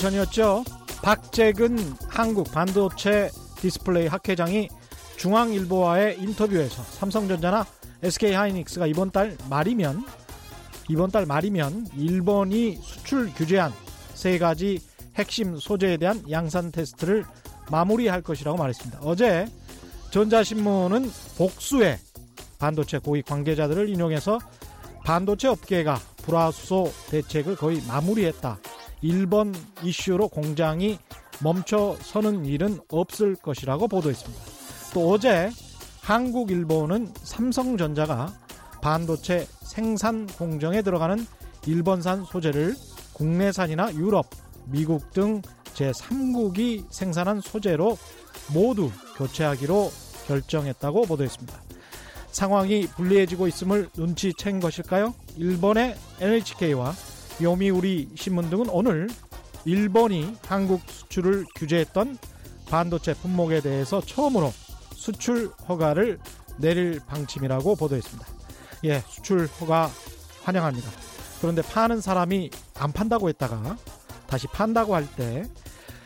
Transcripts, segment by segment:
전이었죠. 박재근 한국 반도체 디스플레이 학회장이 중앙일보와의 인터뷰에서 삼성전자나 SK 하이닉스가 이번 달 말이면 이번 달 말이면 일본이 수출 규제한 세 가지 핵심 소재에 대한 양산 테스트를 마무리할 것이라고 말했습니다. 어제 전자신문은 복수의 반도체 고위 관계자들을 인용해서 반도체 업계가 불화수소 대책을 거의 마무리했다. 일본 이슈로 공장이 멈춰서는 일은 없을 것이라고 보도했습니다. 또 어제 한국 일본은 삼성전자가 반도체 생산 공정에 들어가는 일본산 소재를 국내산이나 유럽, 미국 등 제3국이 생산한 소재로 모두 교체하기로 결정했다고 보도했습니다. 상황이 불리해지고 있음을 눈치챈 것일까요? 일본의 NHK와 요미우리 신문 등은 오늘 일본이 한국 수출을 규제했던 반도체 품목에 대해서 처음으로 수출 허가를 내릴 방침이라고 보도했습니다. 예, 수출 허가 환영합니다. 그런데 파는 사람이 안 판다고 했다가 다시 판다고 할 때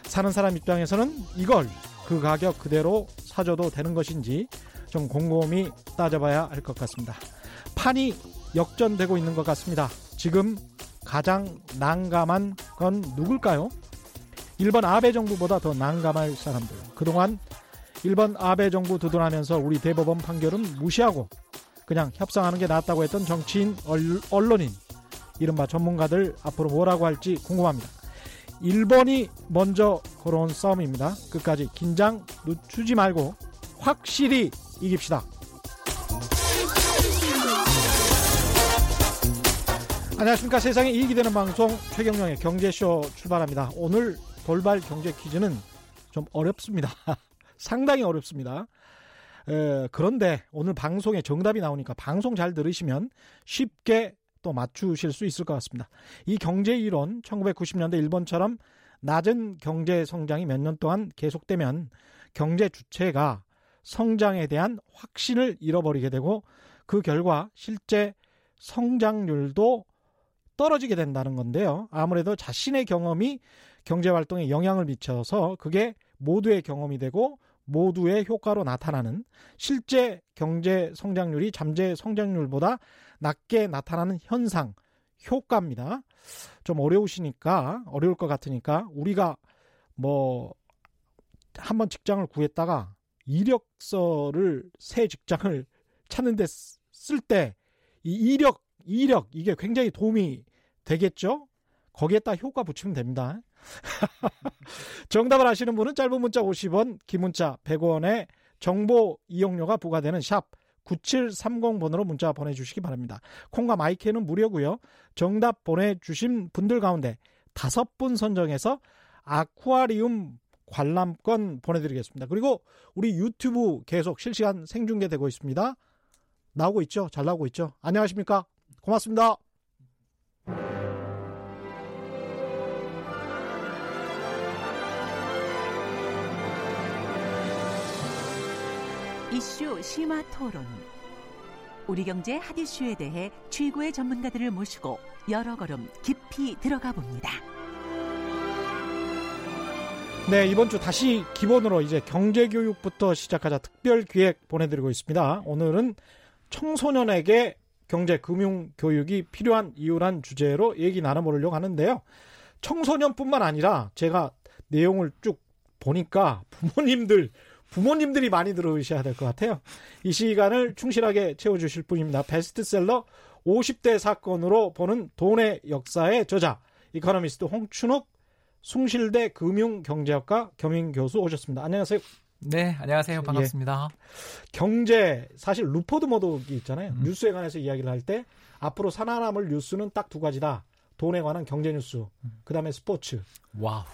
사는 사람 입장에서는 이걸 그 가격 그대로 사줘도 되는 것인지 좀 곰곰이 따져봐야 할 것 같습니다. 판이 역전되고 있는 것 같습니다. 지금 가장 난감한 건 누굴까요? 일본 아베 정부보다 더 난감할 사람들. 그동안 일본 아베 정부 두둔하면서 우리 대법원 판결은 무시하고 그냥 협상하는 게 낫다고 했던 정치인, 언론인, 이른바 전문가들 앞으로 뭐라고 할지 궁금합니다. 일본이 먼저 걸어온 싸움입니다. 끝까지 긴장 늦추지 말고 확실히 이깁시다. 안녕하십니까. 세상에 이익이 되는 방송 최경영의 경제쇼 출발합니다. 오늘 돌발 경제 퀴즈는 좀 어렵습니다. 상당히 어렵습니다. 에, 그런데 오늘 방송에 정답이 나오니까 방송 잘 들으시면 쉽게 또 맞추실 수 있을 것 같습니다. 이 경제 이론 1990년대 일본처럼 낮은 경제 성장이 몇 년 동안 계속되면 경제 주체가 성장에 대한 확신을 잃어버리게 되고 그 결과 실제 성장률도 떨어지게 된다는 건데요. 아무래도 자신의 경험이 경제 활동에 영향을 미쳐서 그게 모두의 경험이 되고 모두의 효과로 나타나는 실제 경제 성장률이 잠재 성장률보다 낮게 나타나는 현상, 효과입니다. 좀 어려우시니까, 어려울 것 같으니까, 우리가 뭐, 한번 직장을 구했다가 이력서를 새 직장을 찾는데 쓸 때 이 이력, 이력, 이게 굉장히 도움이 되겠죠? 거기에다 효과 붙이면 됩니다. 정답을 아시는 분은 짧은 문자 50원, 긴 문자 100원에 정보 이용료가 부과되는 샵 9730번으로 문자 보내주시기 바랍니다. 콩과 마이크는 무료고요. 정답 보내주신 분들 가운데 다섯 분 선정해서 아쿠아리움 관람권 보내드리겠습니다. 그리고 우리 유튜브 계속 실시간 생중계되고 있습니다. 나오고 있죠? 잘 나오고 있죠? 안녕하십니까? 고맙습니다. 이슈 심화 토론. 우리 경제 핫 이슈에 대해 최고의 전문가들을 모시고 여러 걸음 깊이 들어가 봅니다. 네, 이번 주 다시 기본으로 이제 경제 교육부터 시작하자 특별 기획 보내드리고 있습니다. 오늘은 청소년에게 경제 금융 교육이 필요한 이유란 주제로 얘기 나눠보려고 하는데요. 청소년뿐만 아니라 제가 내용을 쭉 보니까 부모님들 부모님들이 많이 들어오셔야 될 것 같아요. 이 시간을 충실하게 채워주실 분입니다. 베스트셀러 50대 사건으로 보는 돈의 역사의 저자 이코노미스트 홍춘욱 숭실대 금융경제학과 겸임교수 오셨습니다. 안녕하세요. 네, 안녕하세요. 반갑습니다. 예. 경제 사실 루퍼트 머독이 있잖아요. 음. 뉴스에 관해서 이야기를 할 때 앞으로 살아남을 뉴스는 딱 두 가지다. 돈에 관한 경제 뉴스, 음. 그다음에 스포츠. wow.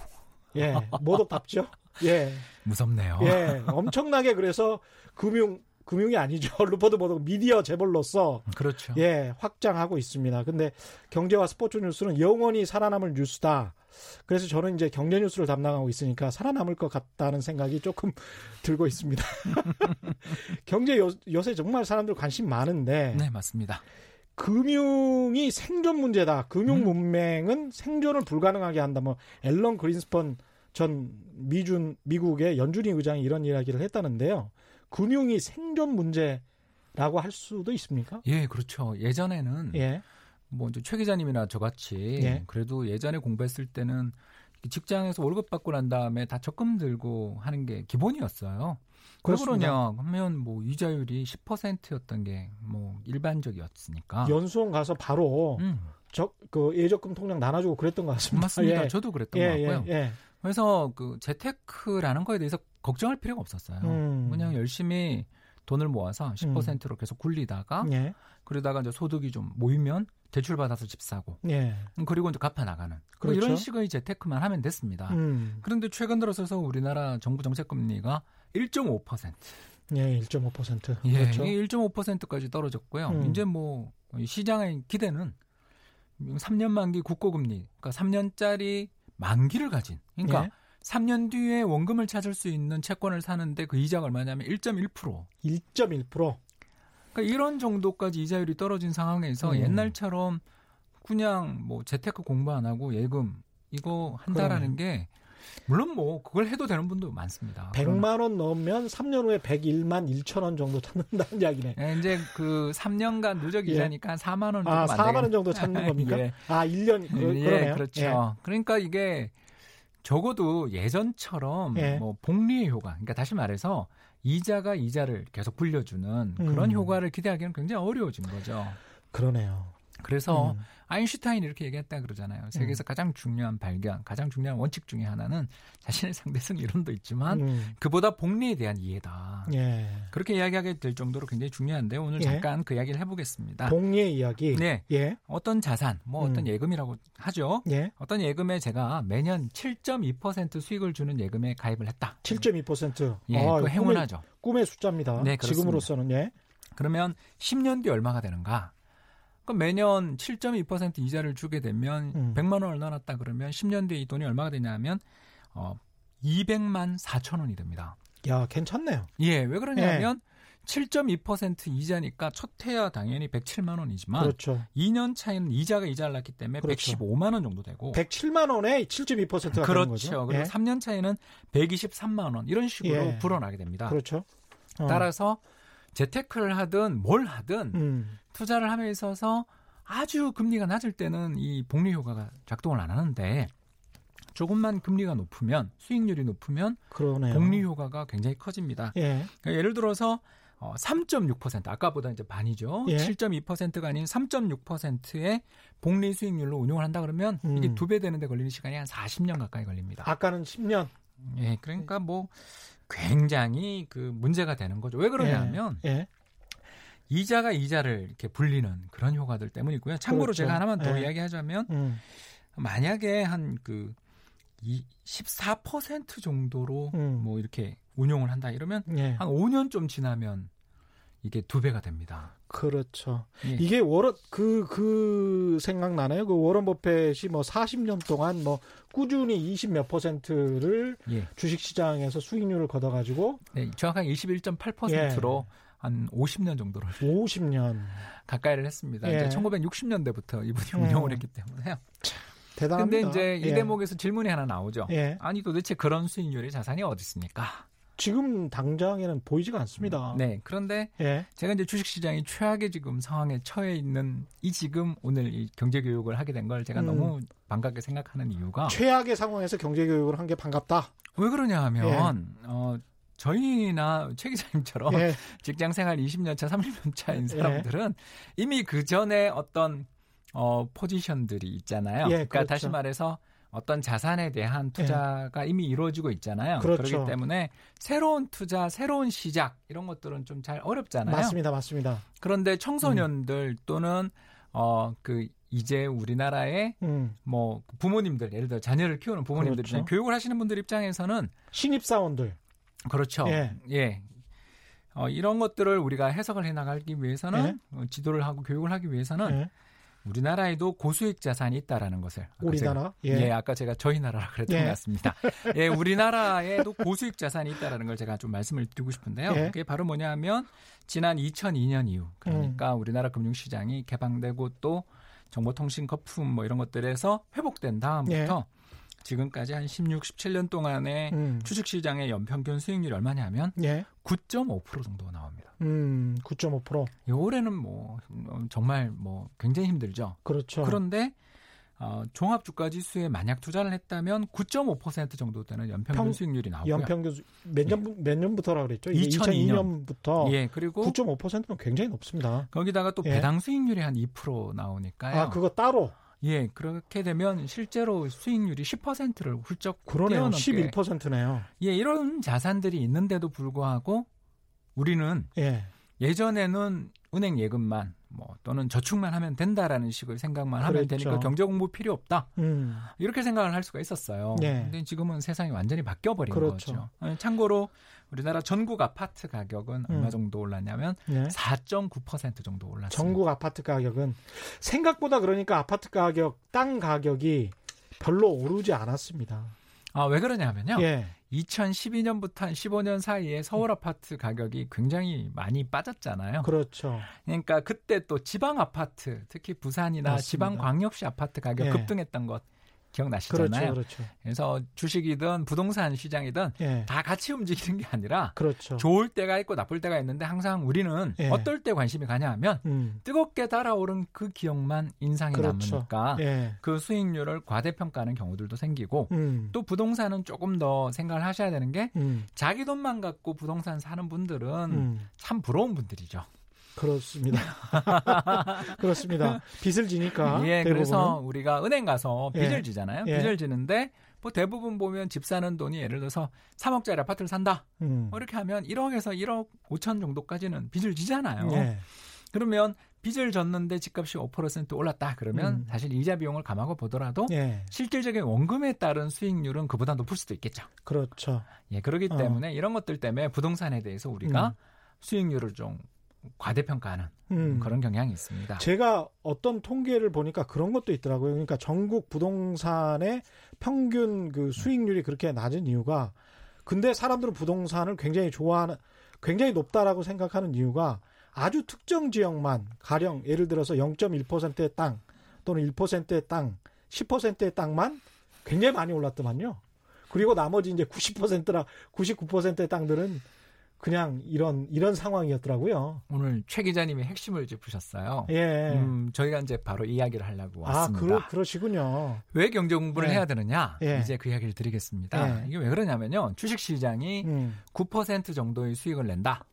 예, 머독답죠. 예. 무섭네요. 예. 엄청나게 그래서 금융 금융이 아니죠. 루퍼트 머독 미디어 재벌로서 그렇죠. 예, 확장하고 있습니다. 근데 경제와 스포츠 뉴스는 영원히 살아남을 뉴스다. 그래서 저는 이제 경제 뉴스를 담당하고 있으니까 살아남을 것 같다는 생각이 조금 들고 있습니다. 경제 요, 요새 정말 사람들 관심 많은데 네, 맞습니다. 금융이 생존 문제다. 금융 음. 문맹은 생존을 불가능하게 한다. 뭐 앨런 그린스펀 전 미준 미국의 연준이 의장이 이런 이야기를 했다는데요. 금융이 생존 문제라고 할 수도 있습니까? 예, 그렇죠. 예전에는 예. 뭐 이제 최 기자님이나 저같이 예. 그래도 예전에 공부했을 때는 직장에서 월급 받고 난 다음에 다 적금 들고 하는 게 기본이었어요. 그러냐 하면 뭐 이자율이 10%였던 게 뭐 일반적이었으니까. 연수원 가서 바로 음, 적, 그 예적금 통장 나눠주고 그랬던 것 같습니다. 맞습니다. 예. 저도 그랬던 예, 것 같고요. 예, 예. 그래서 그 재테크라는 거에 대해서 걱정할 필요가 없었어요. 음. 그냥 열심히 돈을 모아서 10%로 계속 굴리다가 예. 그러다가 이제 소득이 좀 모이면 대출 받아서 집 사고 예. 음, 그리고 이제 갚아 나가는 뭐 그렇죠. 이런 식의 재테크만 하면 됐습니다. 음. 그런데 최근 들어서서 우리나라 정부 정책 금리가 1.5%. 예, 1.5%. 예, 그렇죠. 이게 1.5%까지 떨어졌고요. 음. 이제 뭐 시장의 기대는 3년 만기 국고 금리, 그러니까 3년짜리 만기를 가진, 그러니까 예. 3년 뒤에 원금을 찾을 수 있는 채권을 사는데 그 이자가 얼마냐면 1.1%. 1.1%. 그러니까 이런 정도까지 이자율이 떨어진 상황에서 음. 옛날처럼 그냥 뭐 재테크 공부 안 하고 예금 이거 한다라는 게 물론 뭐 그걸 해도 되는 분도 많습니다. 100만 원 넣으면 3년 후에 101만 1천 원 정도 찾는다는 이야기네. 예, 이제 그 3년간 누적 예. 이자니까 4만 원 정도 아, 안 4만 원 정도 찾는 겁니까? 예. 아, 1년 그, 예, 그러네요. 그렇죠. 그러니까 이게 적어도 예전처럼 예. 뭐 복리의 효과, 그러니까 다시 말해서 이자가 이자를 계속 불려주는 그런 음. 효과를 기대하기는 굉장히 어려워진 거죠. 그러네요. 그래서 음. 아인슈타인이 이렇게 얘기했다 그러잖아요. 세계에서 가장 중요한 발견, 가장 중요한 원칙 중에 하나는 자신의 상대성 이론도 있지만 음. 그보다 복리에 대한 이해다. 예. 그렇게 이야기하게 될 정도로 굉장히 중요한데 오늘 예. 잠깐 그 이야기를 해보겠습니다. 복리의 이야기. 네, 예. 어떤 자산, 뭐 어떤 음. 예금이라고 하죠. 예. 어떤 예금에 제가 매년 7.2% 수익을 주는 예금에 가입을 했다. 7.2%. 예, 아, 그 꿈의, 행운하죠. 꿈의 숫자입니다. 네, 그렇습니다. 지금으로서는 예. 그러면 10년 뒤에 얼마가 되는가? 그럼 매년 7.2% 이자를 주게 되면 음. 100만 원을 넣어놨다 그러면 10년 뒤에 이 돈이 얼마가 되냐면 어 200만 4천 원이 됩니다. 야, 괜찮네요. 예, 왜 그러냐면 7.2% 이자니까 첫 해야 당연히 107만 원이지만 그렇죠. 2년 차이는 이자가 이자를 낳기 때문에 그렇죠. 115만 원 정도 되고 107만 원에 7.2%가 되는 그렇죠. 거죠. 그리고 예. 3년 차이는 123만 원 이런 식으로 예. 불어나게 됩니다. 그렇죠. 어. 따라서 재테크를 하든 뭘 하든 음. 투자를 함에 있어서 아주 금리가 낮을 때는 이 복리 효과가 작동을 안 하는데 조금만 금리가 높으면 수익률이 높으면 그러네요. 복리 효과가 굉장히 커집니다. 예. 그러니까 예를 들어서 어, 3.6% 아까보다 이제 반이죠. 예. 7.2%가 아닌 3.6%의 복리 수익률로 운용을 한다 그러면 이게 음. 두배 되는데 걸리는 시간이 한 40년 가까이 걸립니다. 아까는 10년. 예, 그러니까 뭐 굉장히 그 문제가 되는 거죠. 왜 그러냐면 예. 이자가 이자를 이렇게 불리는 그런 효과들 때문이고요. 참고로 그렇죠. 제가 하나만 더 예. 이야기하자면 음. 만약에 한 그 14% 정도로 음. 뭐 이렇게 운용을 한다 이러면 예. 한 5년 좀 지나면 이게 두 배가 됩니다. 그렇죠. 예. 이게 워런 그, 그 생각나네요. 그 워런 버핏이 뭐 40년 동안 뭐 꾸준히 20 몇 퍼센트를 예. 주식 시장에서 수익률을 걷어 가지고 네, 정확하게 21.8%로 예. 한 50년 정도를 50년 가까이를 했습니다. 예. 이제 1960년대부터 이분이 음. 운영을 했기 때문에. 대단합니다. 근데 이제 이 예. 대목에서 질문이 하나 나오죠. 예. 아니 도대체 그런 수익률의 자산이 어디 있습니까? 지금 당장에는 보이지가 않습니다. 네. 그런데 예. 제가 이제 주식시장이 최악의 지금 상황에 처해 있는 이 지금 오늘 이 경제 교육을 하게 된 걸 제가 음. 너무 반갑게 생각하는 이유가 최악의 상황에서 경제 교육을 한 게 반갑다. 왜 그러냐 하면 어 저희나 최 기자님처럼 예. 직장 생활 20년 차, 30년 차인 예. 사람들은 이미 그 전에 어떤 어 포지션들이 있잖아요. 예, 그러니까 그렇죠. 다시 말해서 어떤 자산에 대한 투자가 이미 이루어지고 있잖아요. 그렇죠. 그렇기 때문에 새로운 투자, 새로운 시작 이런 것들은 좀 잘 어렵잖아요. 맞습니다. 맞습니다. 그런데 청소년들 또는 어그 이제 우리나라의 음. 뭐 부모님들 예를 들어 자녀를 키우는 부모님들 그렇죠. 교육을 하시는 분들 입장에서는 신입 사원들. 그렇죠. 예. 예. 어, 이런 것들을 우리가 해석을 해 나가기 위해서는 예. 어, 지도를 하고 교육을 하기 위해서는 예. 우리나라에도 고수익 자산이 있다라는 것을 우리나라? 제가, 예. 아까 제가 저희 나라라 그랬던 예. 것 같습니다. 예, 우리나라에도 고수익 자산이 있다라는 걸 제가 좀 말씀을 드리고 싶은데요. 예. 그게 바로 뭐냐면 지난 2002년 이후 음. 그러니까 우리나라 금융시장이 개방되고 또 정보통신 거품 뭐 이런 것들에서 회복된 다음부터 지금까지 한 16, 17년 동안의 음. 주식시장의 연평균 수익률이 얼마냐면 예. 9.5% 정도 나옵니다. 음, 9.5%. 이 올해는 뭐 음, 정말 뭐 굉장히 힘들죠. 그렇죠. 그런데 어, 종합 주가 지수에 만약 투자를 했다면 9.5% 정도 되는 연평균 평- 수익률이 나오고요. 연평균 수- 몇 년, 몇 년부터라 그랬죠? 2002년. 2002년부터 예, 그리고 9.5%는 굉장히 높습니다. 거기다가 또 예. 배당 수익률이 한 2% 나오니까요. 아, 그거 따로. 예, 그렇게 되면 실제로 수익률이 10%를 훌쩍 그러네요. 뛰어넘게 11%네요. 예, 이런 자산들이 있는데도 불구하고 우리는 예. 예전에는 은행 예금만 뭐 또는 저축만 하면 된다라는 식의 생각만 하면 그랬죠. 되니까 경제 공부 필요 없다. 음. 이렇게 생각을 할 수가 있었어요. 예. 근데 지금은 세상이 완전히 바뀌어 버린 그렇죠. 거죠. 어, 참고로 우리나라 전국 아파트 가격은 음. 얼마 정도 올랐냐면 예. 4.9% 정도 올랐습니다. 전국 아파트 가격은 생각보다 그러니까 아파트 가격, 땅 가격이 별로 오르지 않았습니다. 아, 왜 그러냐면요. 예. 2012년부터 한 15년 사이에 서울 아파트 가격이 굉장히 많이 빠졌잖아요. 그렇죠. 그러니까 그때 또 지방 아파트, 특히 부산이나. 지방 광역시 아파트 가격 예. 급등했던 것. 기억나시잖아요. 그렇죠. 그래서 주식이든 부동산 시장이든 예. 다 같이 움직이는 게 아니라 그렇죠. 좋을 때가 있고 나쁠 때가 있는데 항상 우리는 예. 어떨 때 관심이 가냐 하면 음. 뜨겁게 달아오른 그 기억만 인상에 그렇죠. 남으니까 예. 그 수익률을 과대평가하는 경우들도 생기고 음. 또 부동산은 조금 더 생각을 하셔야 되는 게 음. 자기 돈만 갖고 부동산 사는 분들은 음. 참 부러운 분들이죠. 그렇습니다. 그렇습니다. 빚을 지니까 예, 대부분은. 그래서 우리가 은행 가서 예. 빚을 지잖아요. 예. 빚을 지는데 뭐 대부분 보면 집 사는 돈이 예를 들어서 3억짜리 아파트를 산다. 음. 뭐 이렇게 하면 1억에서 1억 5천 정도까지는 빚을 지잖아요. 예. 그러면 빚을 졌는데 집값이 5% 올랐다. 그러면 음. 사실 이자 비용을 감하고 보더라도 예. 실질적인 원금에 따른 수익률은 그보다 높을 수도 있겠죠. 그렇죠. 예, 그렇기 어. 때문에 이런 것들 때문에 부동산에 대해서 우리가 음. 수익률을 좀 과대평가하는 음. 그런 경향이 있습니다. 제가 어떤 통계를 보니까 그런 것도 있더라고요. 그러니까 전국 부동산의 평균 그 수익률이 그렇게 낮은 이유가 근데 사람들은 부동산을 굉장히 좋아하는 굉장히 높다라고 생각하는 이유가 아주 특정 지역만 가령 예를 들어서 0.1%의 땅 또는 1%의 땅, 10%의 땅만 굉장히 많이 올랐더만요. 그리고 나머지 이제 90%라 99%의 땅들은 그냥 이런 이런 상황이었더라고요. 오늘 최 기자님이 핵심을 짚으셨어요. 예. 음, 저희가 이제 바로 이야기를 하려고 아, 왔습니다. 그러, 그러 시군요. 왜 경제 공부를 예. 해야 되느냐? 예. 이제 그 이야기를 드리겠습니다. 예. 이게 왜 그러냐면요. 주식 시장이 음, 9% 정도의 수익을 낸다.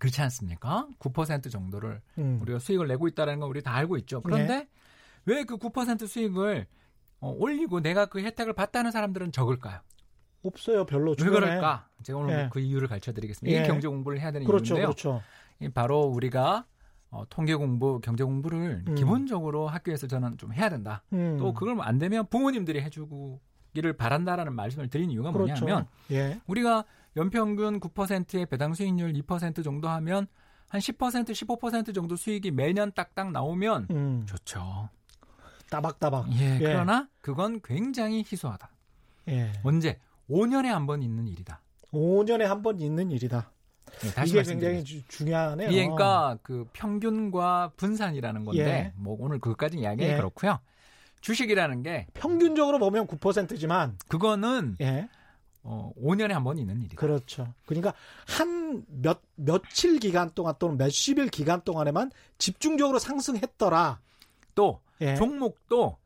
그렇지 않습니까? 9% 정도를 음. 우리가 수익을 내고 있다는 건 우리 다 알고 있죠. 그런데 왜 그 9% 수익을 어, 올리고 내가 그 혜택을 받다는 사람들은 적을까요? 없어요, 별로. 왜 주변에. 그럴까? 제가 오늘 예. 그 이유를 가르쳐 드리겠습니다. 예. 경제 공부를 해야 되는 그렇죠, 이유인데요. 그렇죠. 이 바로 우리가 어, 통계 공부, 경제 공부를 음. 기본적으로 학교에서 저는 좀 해야 된다. 음. 또 그걸 안 되면 부모님들이 해주기를 바란다라는 말씀을 드린 이유가 그렇죠. 뭐냐면 예. 우리가 연평균 9%의 배당 수익률 2% 정도 하면 한 10% 15% 정도 수익이 매년 딱딱 나오면 음. 좋죠. 따박따박. 예, 예. 그러나 그건 굉장히 희소하다. 예. 언제? 5년에 한 번 있는 일이다. 5년에 한 번 있는 일이다. 네, 다시 이게. 굉장히 주- 중요하네요. 예, 그러니까 그 평균과 분산이라는 건데 예. 뭐 오늘 그것까지 이야기하기 예. 그렇고요. 주식이라는 게 평균적으로 보면 9%지만 그거는 예. 어, 5년에 한 번 있는 일이다. 그렇죠. 그러니까 한 몇 며칠 기간 동안 또는 몇십일 기간 동안에만 집중적으로 상승했더라. 또 예. 종목도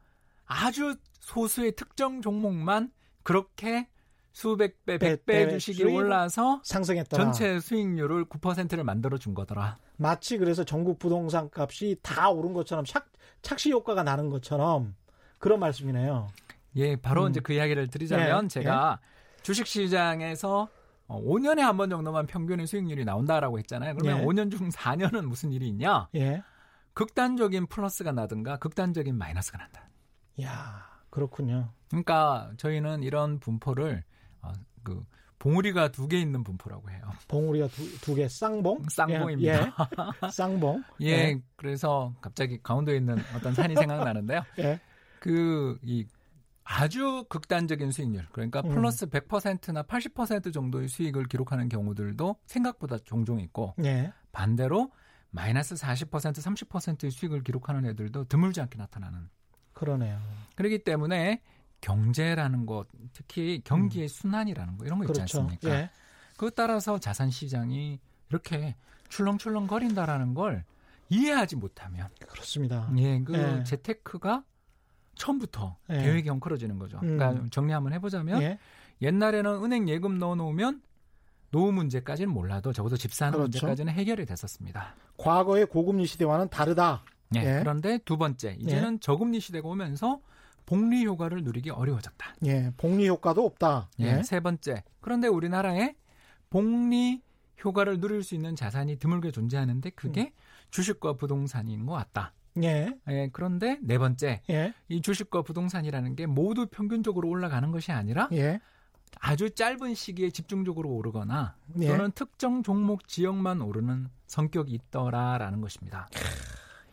아주 소수의 특정 종목만 그렇게 수백 배, 백배 배, 주식이? 올라서 상승했더라. 전체 수익률을 9%를 만들어 준 거더라. 마치 그래서 전국 부동산 값이 다 오른 것처럼 착, 착시 효과가 나는 것처럼 그런 말씀이네요. 예, 바로 음. 이제 그 이야기를 드리자면 예, 제가 주식 시장에서 어, 5년에 한 번 정도만 평균의 수익률이 나온다라고 했잖아요. 그러면 예. 5년 중 4년은 무슨 일이 있냐? 예. 극단적인 플러스가 나든가 극단적인 마이너스가 난다. 야, 그렇군요. 그러니까 저희는 이런 분포를 어, 그 봉우리가 두 개 있는 분포라고 해요. 봉우리가 두, 두 개, 쌍봉? 쌍봉입니다. 예. 쌍봉. 예, 예, 그래서 갑자기 강원도에 있는 어떤 산이 생각나는데요. 예. 그, 이, 아주 극단적인 수익률, 그러니까 음. 플러스 100%나 80% 정도의 수익을 기록하는 경우들도 생각보다 종종 있고, 예. 반대로 마이너스 40%, 30%의 수익을 기록하는 애들도 드물지 않게 나타나는. 그러네요. 그렇기 때문에 경제라는 것, 특히 경기의 순환이라는 거 이런 거 있지 그렇죠. 않습니까? 예. 그것 따라서 자산 시장이 이렇게 출렁출렁 거린다라는 걸 이해하지 못하면 그렇습니다. 예, 그 예. 재테크가 처음부터 예. 계획이 엉클어지는 거죠. 음. 그러니까 정리 한번 해보자면 예. 옛날에는 은행 예금 넣어놓으면 노후 문제까지는 몰라도 적어도 집 사는 그렇죠. 문제까지는 해결이 됐었습니다. 과거의 고금리 시대와는 다르다. 예, 예. 그런데 두 번째 이제는 저금리 시대가 오면서 복리 효과를 누리기 어려워졌다. 예. 복리 효과도 없다. 예, 예. 세 번째 그런데 우리나라에 복리 효과를 누릴 수 있는 자산이 드물게 존재하는데 그게 음. 주식과 부동산인 것 같다. 예. 예, 그런데 네 번째 예. 이 주식과 부동산이라는 게 모두 평균적으로 올라가는 것이 아니라 예. 아주 짧은 시기에 집중적으로 오르거나 예. 또는 특정 종목 지역만 오르는 성격이 있더라라는 것입니다.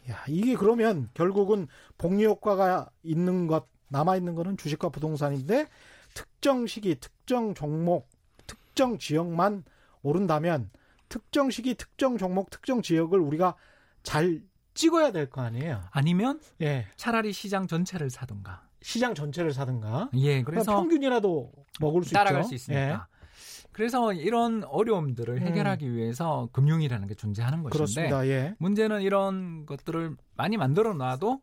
야, 이게 그러면 결국은 복리 효과가 있는 것 남아 있는 거는 주식과 부동산인데 특정 시기, 특정 종목, 특정 지역만 오른다면 특정 시기, 특정 종목, 특정 지역을 우리가 잘 찍어야 될 거 아니에요. 아니면 예. 차라리 시장 전체를 사든가. 시장 전체를 사든가. 예, 그래서 평균이라도 먹을 수 따라갈 있죠. 수 있으니까. 그래서 이런 어려움들을 음. 해결하기 위해서 금융이라는 게 존재하는 예. 것인데 그렇습니다. 예. 문제는 이런 것들을 많이 만들어 놔도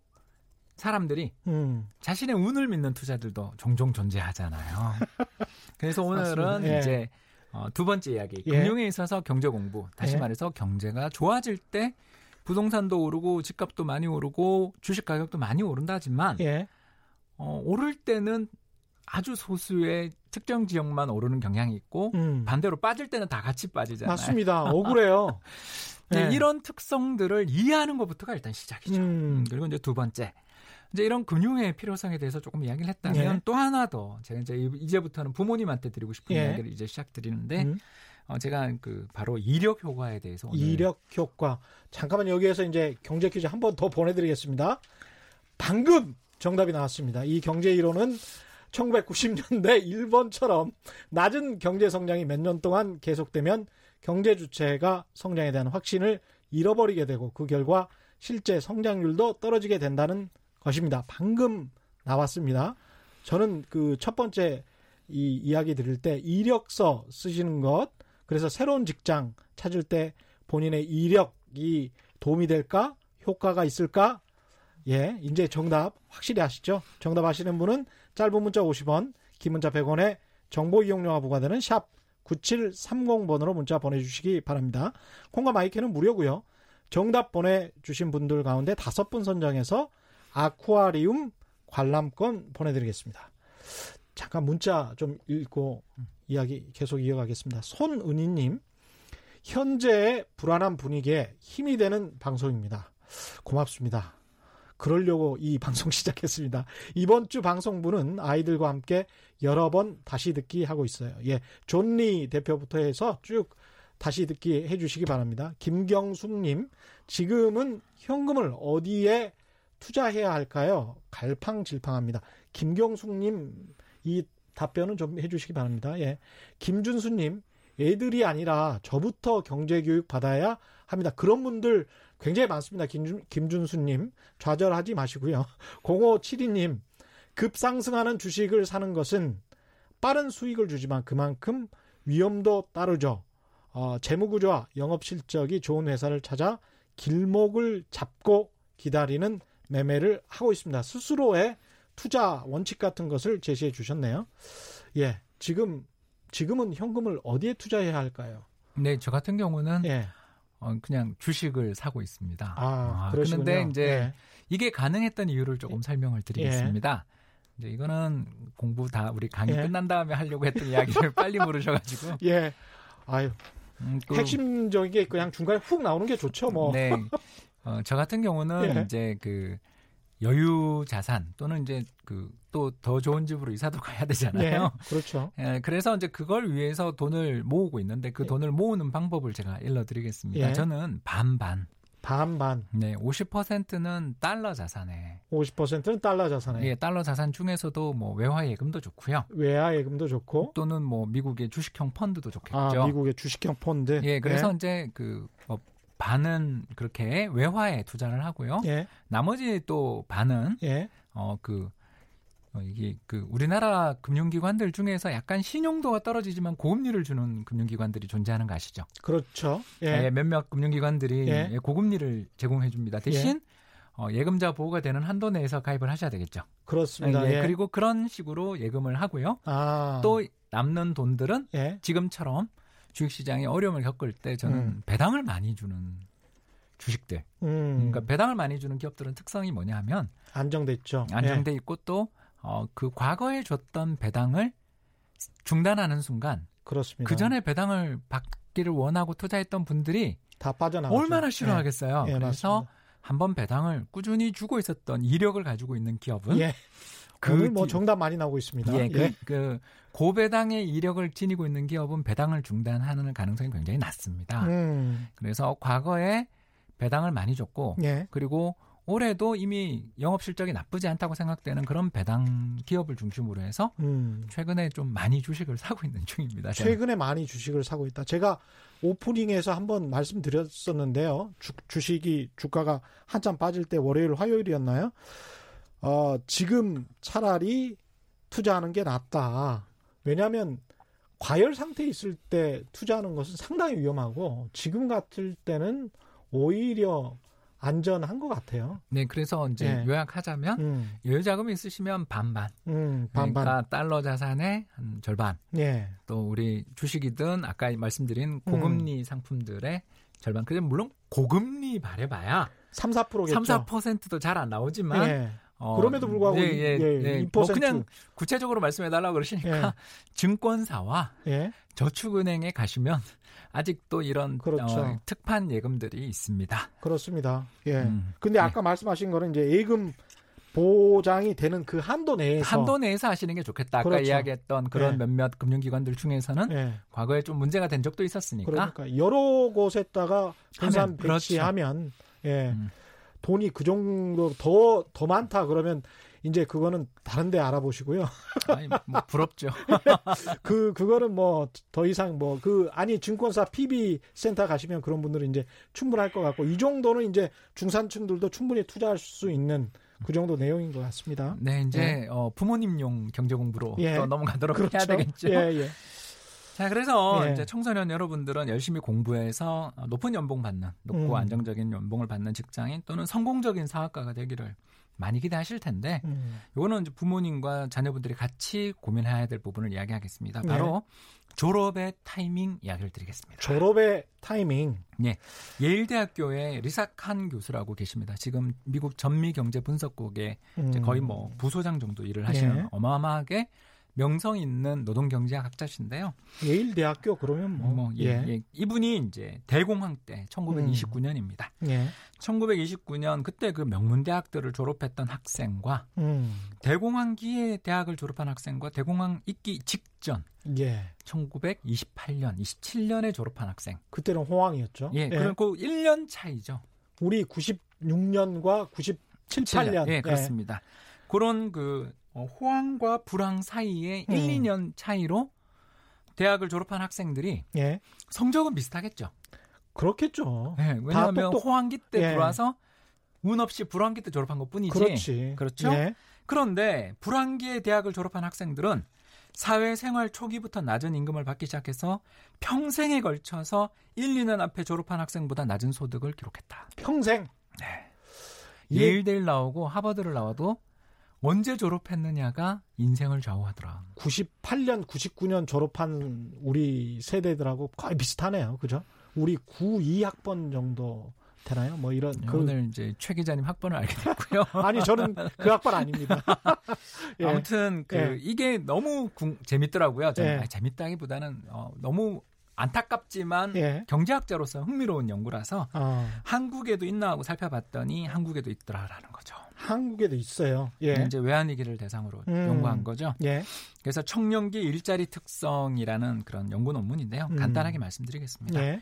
사람들이 음. 자신의 운을 믿는 투자들도 종종 존재하잖아요. 그래서 오늘은. 예. 이제 어, 두 번째 이야기 예. 금융에 있어서 경제 공부 다시 예. 말해서 경제가 좋아질 때 부동산도 오르고 집값도 많이 오르고 주식 가격도 많이 오른다지만 예. 어, 오를 때는 아주 소수의 특정 지역만 오르는 경향이 있고 음. 반대로 빠질 때는 다 같이 빠지잖아요. 맞습니다. 억울해요. 네, 예. 이런 특성들을 이해하는 것부터가 일단 시작이죠. 음. 음, 그리고 이제 두 번째. 이제 이런 금융의 필요성에 대해서 조금 이야기를 했다면 예. 또 하나 더 제가 이제 이제부터는 부모님한테 드리고 싶은 예. 이야기를 이제 시작 드리는데 음. 어, 제가 그 바로 이력 효과에 대해서 오늘 이력 효과. 잠깐만 여기에서 이제 경제 퀴즈 한 번 더 보내드리겠습니다. 방금 정답이 나왔습니다. 이 경제 이론은 1990년대 일본처럼 낮은 경제 성장이 몇 년 동안 계속되면 경제 주체가 성장에 대한 확신을 잃어버리게 되고 그 결과 실제 성장률도 떨어지게 된다는 것입니다. 방금 나왔습니다. 저는 그 첫 번째 이 이야기 드릴 때 이력서 쓰시는 것 그래서 새로운 직장 찾을 때 본인의 이력이 도움이 될까? 효과가 있을까? 예, 이제 정답 확실히 아시죠? 정답 아시는 분은 짧은 문자 50원, 긴 문자 100원에 정보 이용료가 부과되는 샵 9730번으로 문자 보내주시기 바랍니다. 콩과 마이크는 무료고요. 정답 보내주신 분들 가운데 다섯 분 선정해서 아쿠아리움 관람권 보내드리겠습니다. 잠깐 문자 좀 읽고 이야기 계속 이어가겠습니다. 손은희님, 현재의 불안한 분위기에 힘이 되는 방송입니다. 고맙습니다. 그러려고 이 방송 시작했습니다. 이번 주 방송분은 아이들과 함께 여러 번 다시 듣기 하고 있어요. 예, 존리 대표부터 해서 쭉 다시 듣기 해주시기 바랍니다. 김경숙님, 지금은 현금을 어디에 투자해야 할까요? 갈팡질팡합니다. 김경숙님, 이 답변은 좀 해주시기 바랍니다. 예. 김준수님, 애들이 아니라 저부터 경제교육 받아야 합니다. 그런 분들 굉장히 많습니다. 김준, 김준수님, 좌절하지 마시고요. 0572님, 급상승하는 주식을 사는 것은 빠른 수익을 주지만 그만큼 위험도 따르죠. 어, 재무구조와 영업 실적이 좋은 회사를 찾아 길목을 잡고 기다리는 매매를 하고 있습니다. 스스로의 투자 원칙 같은 것을 제시해 주셨네요. 예, 지금 지금은 현금을 어디에 투자해야 할까요? 네, 저 같은 경우는 예, 어, 그냥 주식을 사고 있습니다. 아, 그러시군요. 그런데 이제 예. 이게 가능했던 이유를 조금 설명을 드리겠습니다. 이제 이거는 공부 다 우리 강의 예. 끝난 다음에 하려고 했던 이야기를 빨리 물으셔가지고 예, 아유 음, 그- 핵심적인 게 그냥 중간에 훅 나오는 게 좋죠, 뭐. 네. 어, 저 같은 경우는 예. 이제 그 여유 자산 또는 이제 그 또 더 좋은 집으로 이사도 가야 되잖아요. 예, 그렇죠. 예, 그래서 이제 그걸 위해서 돈을 모으고 있는데 그 예. 돈을 모으는 방법을 제가 일러드리겠습니다. 예. 저는 반반. 반반. 네, 50%는 달러 자산에. 50%는 달러 자산에. 예, 달러 자산 중에서도 뭐 외화 예금도 좋고요. 외화 예금도 좋고. 또는 뭐 미국의 주식형 펀드도 좋겠죠. 아, 미국의 주식형 펀드. 예, 그래서 이제 그뭐 반은 그렇게 외화에 투자를 하고요. 예. 나머지 또 반은 예. 어그 어, 이게 그 우리나라 금융기관들 중에서 약간 신용도가 떨어지지만 고금리를 주는 금융기관들이 존재하는 거 아시죠? 그렇죠. 예, 예. 몇몇 금융기관들이 예. 예, 고금리를 제공해 줍니다. 대신 어, 예금자 보호가 되는 한도 내에서 가입을 하셔야 되겠죠. 그렇습니다. 예, 예. 그리고 그런 식으로 예금을 하고요. 아. 또 남는 돈들은 예. 지금처럼 주식시장에 어려움을 겪을 때 저는 음. 배당을 많이 주는 주식들. 음. 그러니까 배당을 많이 주는 기업들은 특성이 뭐냐 하면 안정됐죠. 안정돼 있고 또 어, 그 과거에 줬던 배당을 중단하는 순간 예. 그렇습니다. 그 전에 배당을 받기를 원하고 투자했던 분들이 다 빠져나가죠. 얼마나 싫어하겠어요. 예, 예, 그래서 맞습니다. 한번 배당을 꾸준히 주고 있었던 이력을 가지고 있는 기업은 예. 그 오늘 뭐 뒤- 정답 많이 나오고 있습니다. 예, 예. 그, 그 고배당의 이력을 지니고 있는 기업은 배당을 중단하는 가능성이 굉장히 낮습니다. 음. 그래서 과거에 배당을 많이 줬고 예. 그리고 올해도 이미 영업 실적이 나쁘지 않다고 생각되는 그런 배당 기업을 중심으로 해서 음. 최근에 좀 많이 주식을 사고 있는 중입니다. 저는. 최근에 많이 주식을 사고 있다. 제가 오프닝에서 한번 말씀드렸었는데요. 주, 주식이 주가가 한참 빠질 때 월요일 화요일이었나요? 어, 지금 차라리 투자하는 게 낫다. 왜냐하면 과열 상태에 있을 때 투자하는 것은 상당히 위험하고 지금 같을 때는 오히려 안전한 것 같아요. 네, 그래서 이제 예. 요약하자면 음, 여유 자금이 있으시면 반반. 음, 반반. 그러니까 달러 자산의 한 절반. 예, 또 우리 주식이든 아까 음. 말씀드린 고금리 상품들의 절반. 근데 물론 고금리 바래봐야 3, 4%겠죠. 3, 4%도 잘 안 나오지만 예. 어, 그럼에도 불구하고 예, 이- 예, 예, 예. 2%. 뭐 그냥 구체적으로 말씀해 달라고 그러시니까 예. 증권사와 예, 저축은행에 가시면 아직도 이런 그렇죠. 어, 특판 예금들이 있습니다. 그렇습니다. 예. 음. 근데 예. 아까 말씀하신 거는 이제 예금 보장이 되는 그 한도 내에서 한도 내에서 하시는 게 좋겠다. 아까 그렇죠. 이야기했던 그런 예. 몇몇 금융기관들 중에서는 예. 과거에 좀 문제가 된 적도 있었으니까 그러니까 여러 곳에다가 분산 하면, 그렇죠. 배치하면 예. 음. 돈이 그 정도 더 더 많다 그러면 이제 그거는 다른 데 알아보시고요. 아니, 뭐 부럽죠. 그 그거는 뭐 더 이상 뭐 그 아니 증권사 PB 센터 가시면 그런 분들은 이제 충분할 것 같고 이 정도는 이제 중산층들도 충분히 투자할 수 있는 그 정도 내용인 것 같습니다. 네, 이제 어, 부모님용 경제 공부로 예. 또 넘어가도록 해야 그렇죠. 되겠죠. 예, 예. 자, 그래서 예. 이제 청소년 여러분들은 열심히 공부해서 높은 연봉 받는, 높고 음. 안정적인 연봉을 받는 직장인 또는 성공적인 사업가가 되기를 많이 기대하실 텐데, 음. 요거는 이제 부모님과 자녀분들이 같이 고민해야 될 부분을 이야기하겠습니다. 네. 바로 졸업의 타이밍 이야기를 드리겠습니다. 졸업의 타이밍. 예일대학교에 리사칸 교수라고 계십니다. 지금 미국 전미경제분석국에 음. 거의 뭐 부소장 정도 일을 하시는 예. 어마어마하게 명성 있는 노동경제학 학자신데요. 예일 대학교 그러면 뭐, 뭐, 예, 예. 이분이 이제 대공황 때 1929년입니다. 예. 1929년 그때 그 명문 대학들을 졸업했던 학생과 음. 대공황기에 대학을 졸업한 학생과 대공황 있기 직전 예. 1928년, 27년에 졸업한 학생. 그때는 호황이었죠. 예, 그리고 1년 차이죠. 우리 96년과 97, 8년. 예, 그렇습니다. 그런 그 어, 호황과 불황 사이에 음. 1, 2년 차이로 대학을 졸업한 학생들이 예. 성적은 비슷하겠죠. 그렇겠죠. 예, 왜냐하면 호황기 때 예. 들어와서 운 없이 불황기 때 졸업한 것 뿐이지. 그렇지. 그렇죠? 예. 그런데 불황기에 대학을 졸업한 학생들은 사회생활 초기부터 낮은 임금을 받기 시작해서 평생에 걸쳐서 1, 2년 앞에 졸업한 학생보다 낮은 소득을 기록했다. 평생. 예. 예일대를 나오고 하버드를 나와도 언제 졸업했느냐가 인생을 좌우하더라. 98년, 99년 졸업한 우리 세대들하고 거의 비슷하네요. 그죠? 우리 92학번 정도 되나요? 뭐 이런 그 오늘 이제 최 기자님 학번을 알게 됐고요. 아니 저는 그 학번 아닙니다. 예. 아무튼 그 예. 이게 너무 궁- 재밌더라고요. 저는 예. 아니, 재밌다기보다는 어, 너무 안타깝지만 예. 경제학자로서 흥미로운 연구라서 어, 한국에도 있나 하고 살펴봤더니 한국에도 있더라라는 거죠. 한국에도 있어요. 예. 이제 외환위기를 대상으로 음. 연구한 거죠. 예. 그래서 청년기 일자리 특성이라는 그런 연구 논문인데요. 음. 간단하게 말씀드리겠습니다. 예.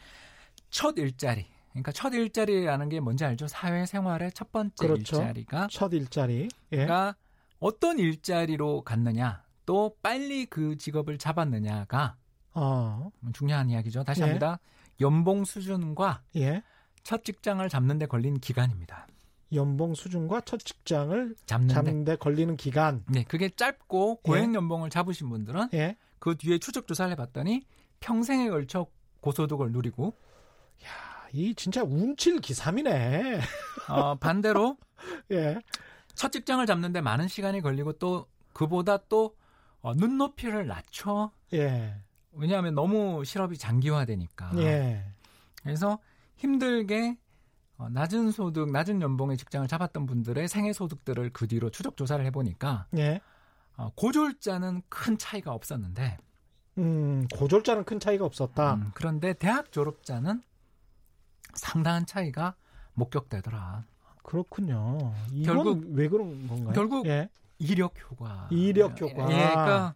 첫 일자리. 그러니까 첫 일자리라는 게 뭔지 알죠? 사회생활의 첫 번째 그렇죠. 일자리가 첫 일자리. 예. 가 어떤 일자리로 갔느냐, 또 빨리 그 직업을 잡았느냐가 어. 중요한 이야기죠. 다시 예. 합니다. 연봉 수준과 예. 첫 직장을 잡는 데 걸린 기간입니다. 연봉 수준과 첫 직장을 잡는데. 잡는데 걸리는 기간. 네, 그게 짧고 고액 연봉을 잡으신 분들은 예. 그 뒤에 추적 조사를 해봤더니 평생에 걸쳐 고소득을 누리고 야, 이 진짜 운칠 기삼이네. 어, 반대로 예. 첫 직장을 잡는데 많은 시간이 걸리고 또 그보다 또 어, 눈높이를 낮춰 예. 왜냐하면 너무 실업이 장기화되니까 예. 그래서 힘들게 어, 낮은 소득, 낮은 연봉의 직장을 잡았던 분들의 생애 소득들을 그 뒤로 추적 조사를 해보니까 예. 어, 고졸자는 큰 차이가 없었는데 음, 고졸자는 큰 차이가 없었다. 음, 그런데 대학 졸업자는 상당한 차이가 목격되더라. 그렇군요. 결국- 왜 그런 건가요? 결국 예. 이력 효과. 이력 효과. 예, 그러니까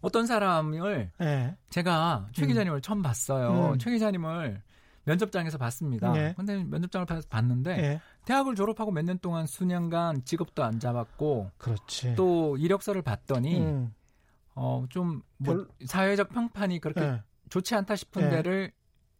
어떤 사람을 예. 제가 최 음. 기자님을 처음 봤어요. 음. 최 기자님을 면접장에서 봤습니다. 예. 근데 면접장을 봐- 봤는데 예. 대학을 졸업하고 몇 년 동안 수년간 직업도 안 잡았고 그렇지. 또 이력서를 봤더니 음. 어좀 뭐 별- 사회적 평판이 그렇게 예. 좋지 않다 싶은 예. 데를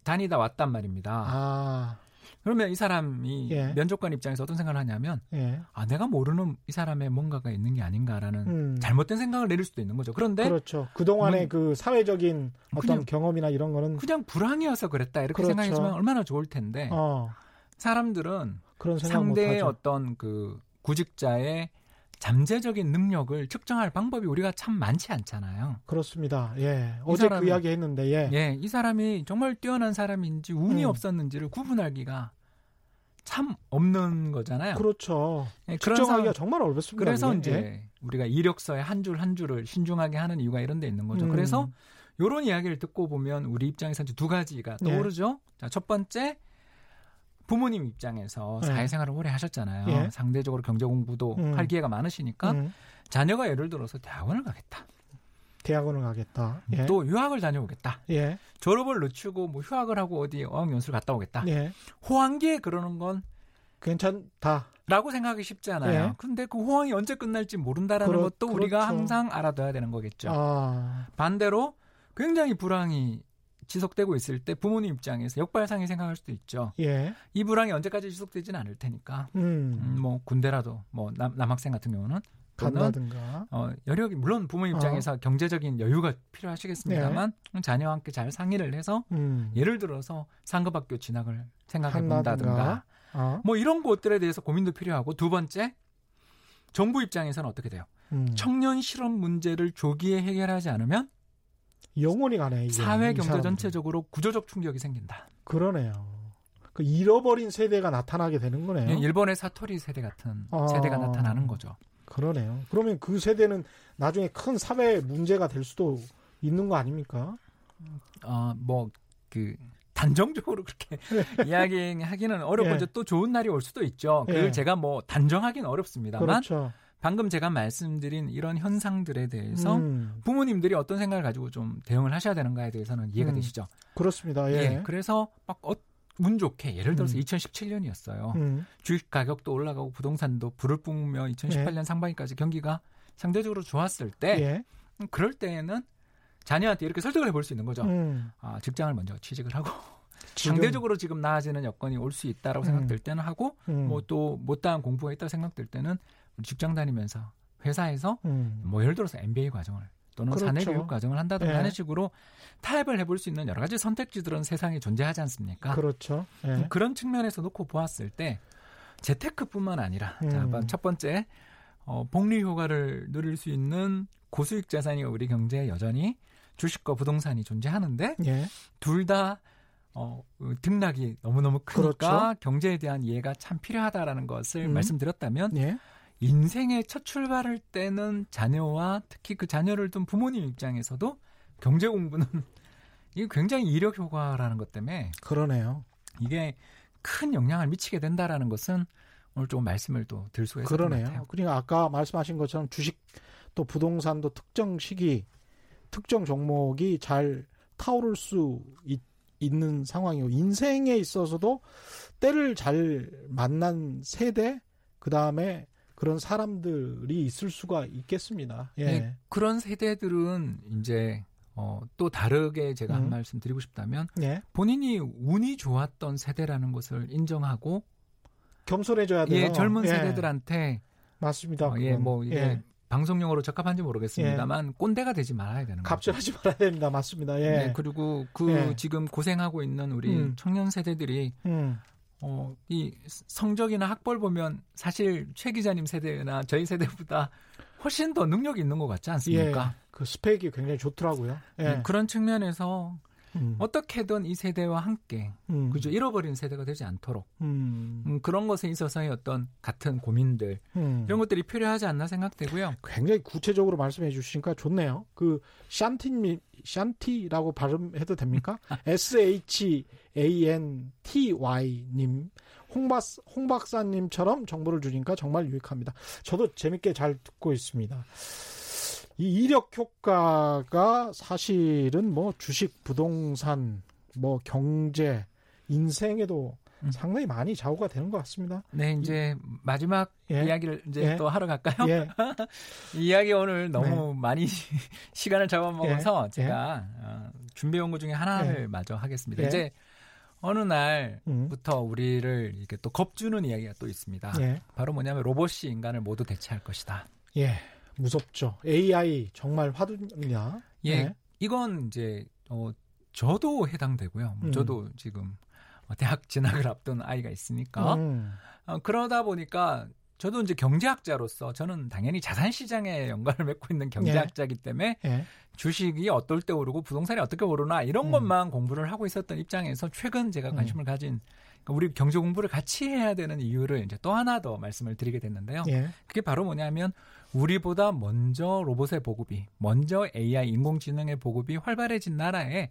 다니다 왔단 말입니다. 아. 그러면 이 사람이 예. 면접관 입장에서 어떤 생각을 하냐면 예. 아 내가 모르는 이 사람의 뭔가가 있는 게 아닌가라는 음. 잘못된 생각을 내릴 수도 있는 거죠. 그런데 그렇죠. 그동안의 음, 그 사회적인 어떤 그냥- 경험이나 이런 거는 그냥 불황이어서 그랬다 이렇게 그렇죠. 생각했으면 얼마나 좋을 텐데 어, 사람들은 상대의. 어떤 그 구직자의 잠재적인 능력을 측정할 방법이 우리가 참 많지 않잖아요. 그렇습니다. 예. 어제 그 사람이- 이야기 했는데 예. 예, 이 사람이 정말 뛰어난 사람인지 운이 음. 없었는지를 구분하기가 참 없는 거잖아요. 그렇죠. 예, 그런 측정하기가 상황- 정말 어렵습니다. 그래서 그게. 이제 예. 우리가 이력서에 한줄한 줄을 신중하게 하는 이유가 이런 데 있는 거죠. 음. 그래서 이런 이야기를 듣고 보면 우리 입장에서 이제 두 가지가 예. 떠오르죠. 자, 첫 번째 부모님 입장에서 예. 사회생활을 오래 하셨잖아요. 예. 상대적으로 경제 공부도 음. 할 기회가 많으시니까 음, 자녀가 예를 들어서 대학원을 가겠다. 대학원을 가겠다. 예. 또 유학을 다녀오겠다. 예. 졸업을 늦추고 뭐 휴학을 하고 어디 어학연수를 갔다 오겠다. 예. 호황기에 그러는 건 괜찮다. 라고 생각하기 쉽잖아요. 예. 근데 그 호황이 언제 끝날지 모른다라는 그렇- 것도 우리가 그렇죠. 항상 알아둬야 되는 거겠죠. 아, 반대로 굉장히 불황이 지속되고 있을 때 부모님 입장에서 역발상이 생각할 수도 있죠. 예. 이 불황이 언제까지 지속되지는 않을 테니까 음, 음. 뭐 군대라도 뭐 남, 남학생 같은 경우는 간다든가. 어, 여력이 물론 부모님 어. 입장에서 경제적인 여유가 필요하시겠습니다만 네. 자녀와 함께 잘 상의를 해서 음. 예를 들어서 상급학교 진학을 생각해 본다든가. 어. 뭐 이런 것들에 대해서 고민도 필요하고 두 번째 정부 입장에서는 어떻게 돼요? 음. 청년 실업 문제를 조기에 해결하지 않으면 영혼이 가네. 이게. 사회 이 경제. 전체적으로 구조적 충격이 생긴다. 그러네요. 그 잃어버린 세대가 나타나게 되는 거네요. 예, 일본의 사토리 세대 같은 아. 세대가 나타나는 거죠. 그러네요. 그러면 그 세대는 나중에 큰 사회 문제가 될 수도 있는 거 아닙니까? 어, 뭐그 단정적으로 그렇게 이야기하기는 어렵고 예. 이제 또 좋은 날이 올 수도 있죠. 그걸 예. 제가 뭐 단정하기는 어렵습니다만 그렇죠. 방금 제가 말씀드린 이런 현상들에 대해서 음, 부모님들이 어떤 생각을 가지고 좀 대응을 하셔야 되는가에 대해서는 이해가 음. 되시죠. 그렇습니다. 예. 예. 그래서 막 어, 운 좋게 예를 들어서 음. 2017년이었어요. 음, 주식 가격도 올라가고 부동산도 불을 뿜으며 2018년 상반기까지 경기가 상대적으로 좋았을 때 예. 음, 그럴 때에는 자녀한테 이렇게 설득을 해볼 수 있는 거죠. 음, 아, 직장을 먼저 취직을 하고 지금, 상대적으로 지금 나아지는 여건이 올 수 있다라고 음. 생각될 때는 하고 음, 뭐또 못다한 공부가 있다고 생각될 때는 우리 직장 다니면서 회사에서 음, 뭐 예를 들어서 MBA 과정을 또는 그렇죠. 사내 교육 과정을 한다든가 예. 하는 식으로 타협을 해볼 수 있는 여러 가지 선택지들은 세상에 존재하지 않습니까? 그렇죠. 예. 그런 측면에서 놓고 보았을 때 재테크뿐만 아니라 음. 자, 첫 번째 어, 복리 효과를 누릴 수 있는 고수익 자산이 우리 경제에 여전히 주식과 부동산이 존재하는데 예. 둘다 어, 그 등락이 너무너무 크니까 그렇죠. 경제에 대한 이해가 참 필요하다라는 것을 음. 말씀드렸다면 예. 인생의 첫 출발할 때는 자녀와 특히 그 자녀를 둔 부모님 입장에서도 경제 공부는 이게 굉장히 이력 효과라는 것 때문에 그러네요. 이게 큰 영향을 미치게 된다라는 것은 오늘 조금 말씀을 또 들 수가 있을 것 그러네요. 같아요. 그러니까 아까 말씀하신 것처럼 주식 또 부동산도 특정 시기 특정 종목이 잘 타오를 수 있, 있는 상황이고 인생에 있어서도 때를 잘 만난 세대 그 다음에 그런 사람들이 있을 수가 있겠습니다. 예. 네, 그런 세대들은 이제 어, 또 다르게 제가 한 음. 말씀 드리고 싶다면 예. 본인이 운이 좋았던 세대라는 것을 인정하고 겸손해져야 돼요. 예, 젊은 예. 세대들한테 맞습니다. 어, 예. 뭐 이게 예. 방송용어로 적합한지 모르겠습니다만 꼰대가 되지 말아야 되는 거죠. 갑질하지 말아야 됩니다. 맞습니다. 예. 네, 그리고 그 예. 지금 고생하고 있는 우리 음. 청년 세대들이 음. 어, 이 성적이나 학벌 보면 사실 최 기자님 세대나 저희 세대보다 훨씬 더 능력이 있는 것 같지 않습니까? 그 스펙이 굉장히 좋더라고요. 예. 네, 그런 측면에서 음. 어떻게든 이 세대와 함께 음. 그죠 잃어버린 세대가 되지 않도록 음. 음, 그런 것에 있어서의 어떤 같은 고민들 음. 이런 것들이 필요하지 않나 생각되고요. 굉장히 구체적으로 말씀해 주시니까 좋네요. 그 샨티님 샨티라고 발음해도 됩니까? S H A N T Y 님 홍박 홍 박사님처럼 정보를 주니까 정말 유익합니다. 저도 재밌게 잘 듣고 있습니다. 이 이력 효과가 사실은 뭐 주식, 부동산, 뭐 경제, 인생에도 음. 상당히 많이 좌우가 되는 것 같습니다. 네, 이제 마지막 예. 이야기를 이제 예. 또 하러 갈까요? 예, 이 이야기 오늘 너무 많이 시간을 잡아먹어서 예. 제가 어, 준비해 온 것 중에 하나를 예. 마저 하겠습니다. 예. 이제 어느 음. 날부터 우리를 이렇게 또 겁주는 이야기가 또 있습니다. 예, 바로 뭐냐면 로봇이 인간을 모두 대체할 것이다. 예, 무섭죠. AI 정말 화두냐? 예, 이건 이제 어, 저도 해당되고요. 음. 저도 지금 어, 대학 진학을 앞둔 아이가 있으니까 음. 어, 그러다 보니까 저도 이제 경제학자로서 저는 당연히 자산 시장에 연관을 맺고 있는 경제학자이기 때문에 예, 주식이 어떨 때 오르고 부동산이 어떻게 오르나 이런 음. 것만 공부를 하고 있었던 입장에서 최근 제가 음. 관심을 가진 그러니까 우리 경제 공부를 같이 해야 되는 이유를 이제 또 하나 더 말씀을 드리게 됐는데요. 예, 그게 바로 뭐냐면 우리보다 먼저 로봇의 보급이, 먼저 AI 인공지능의 보급이 활발해진 나라에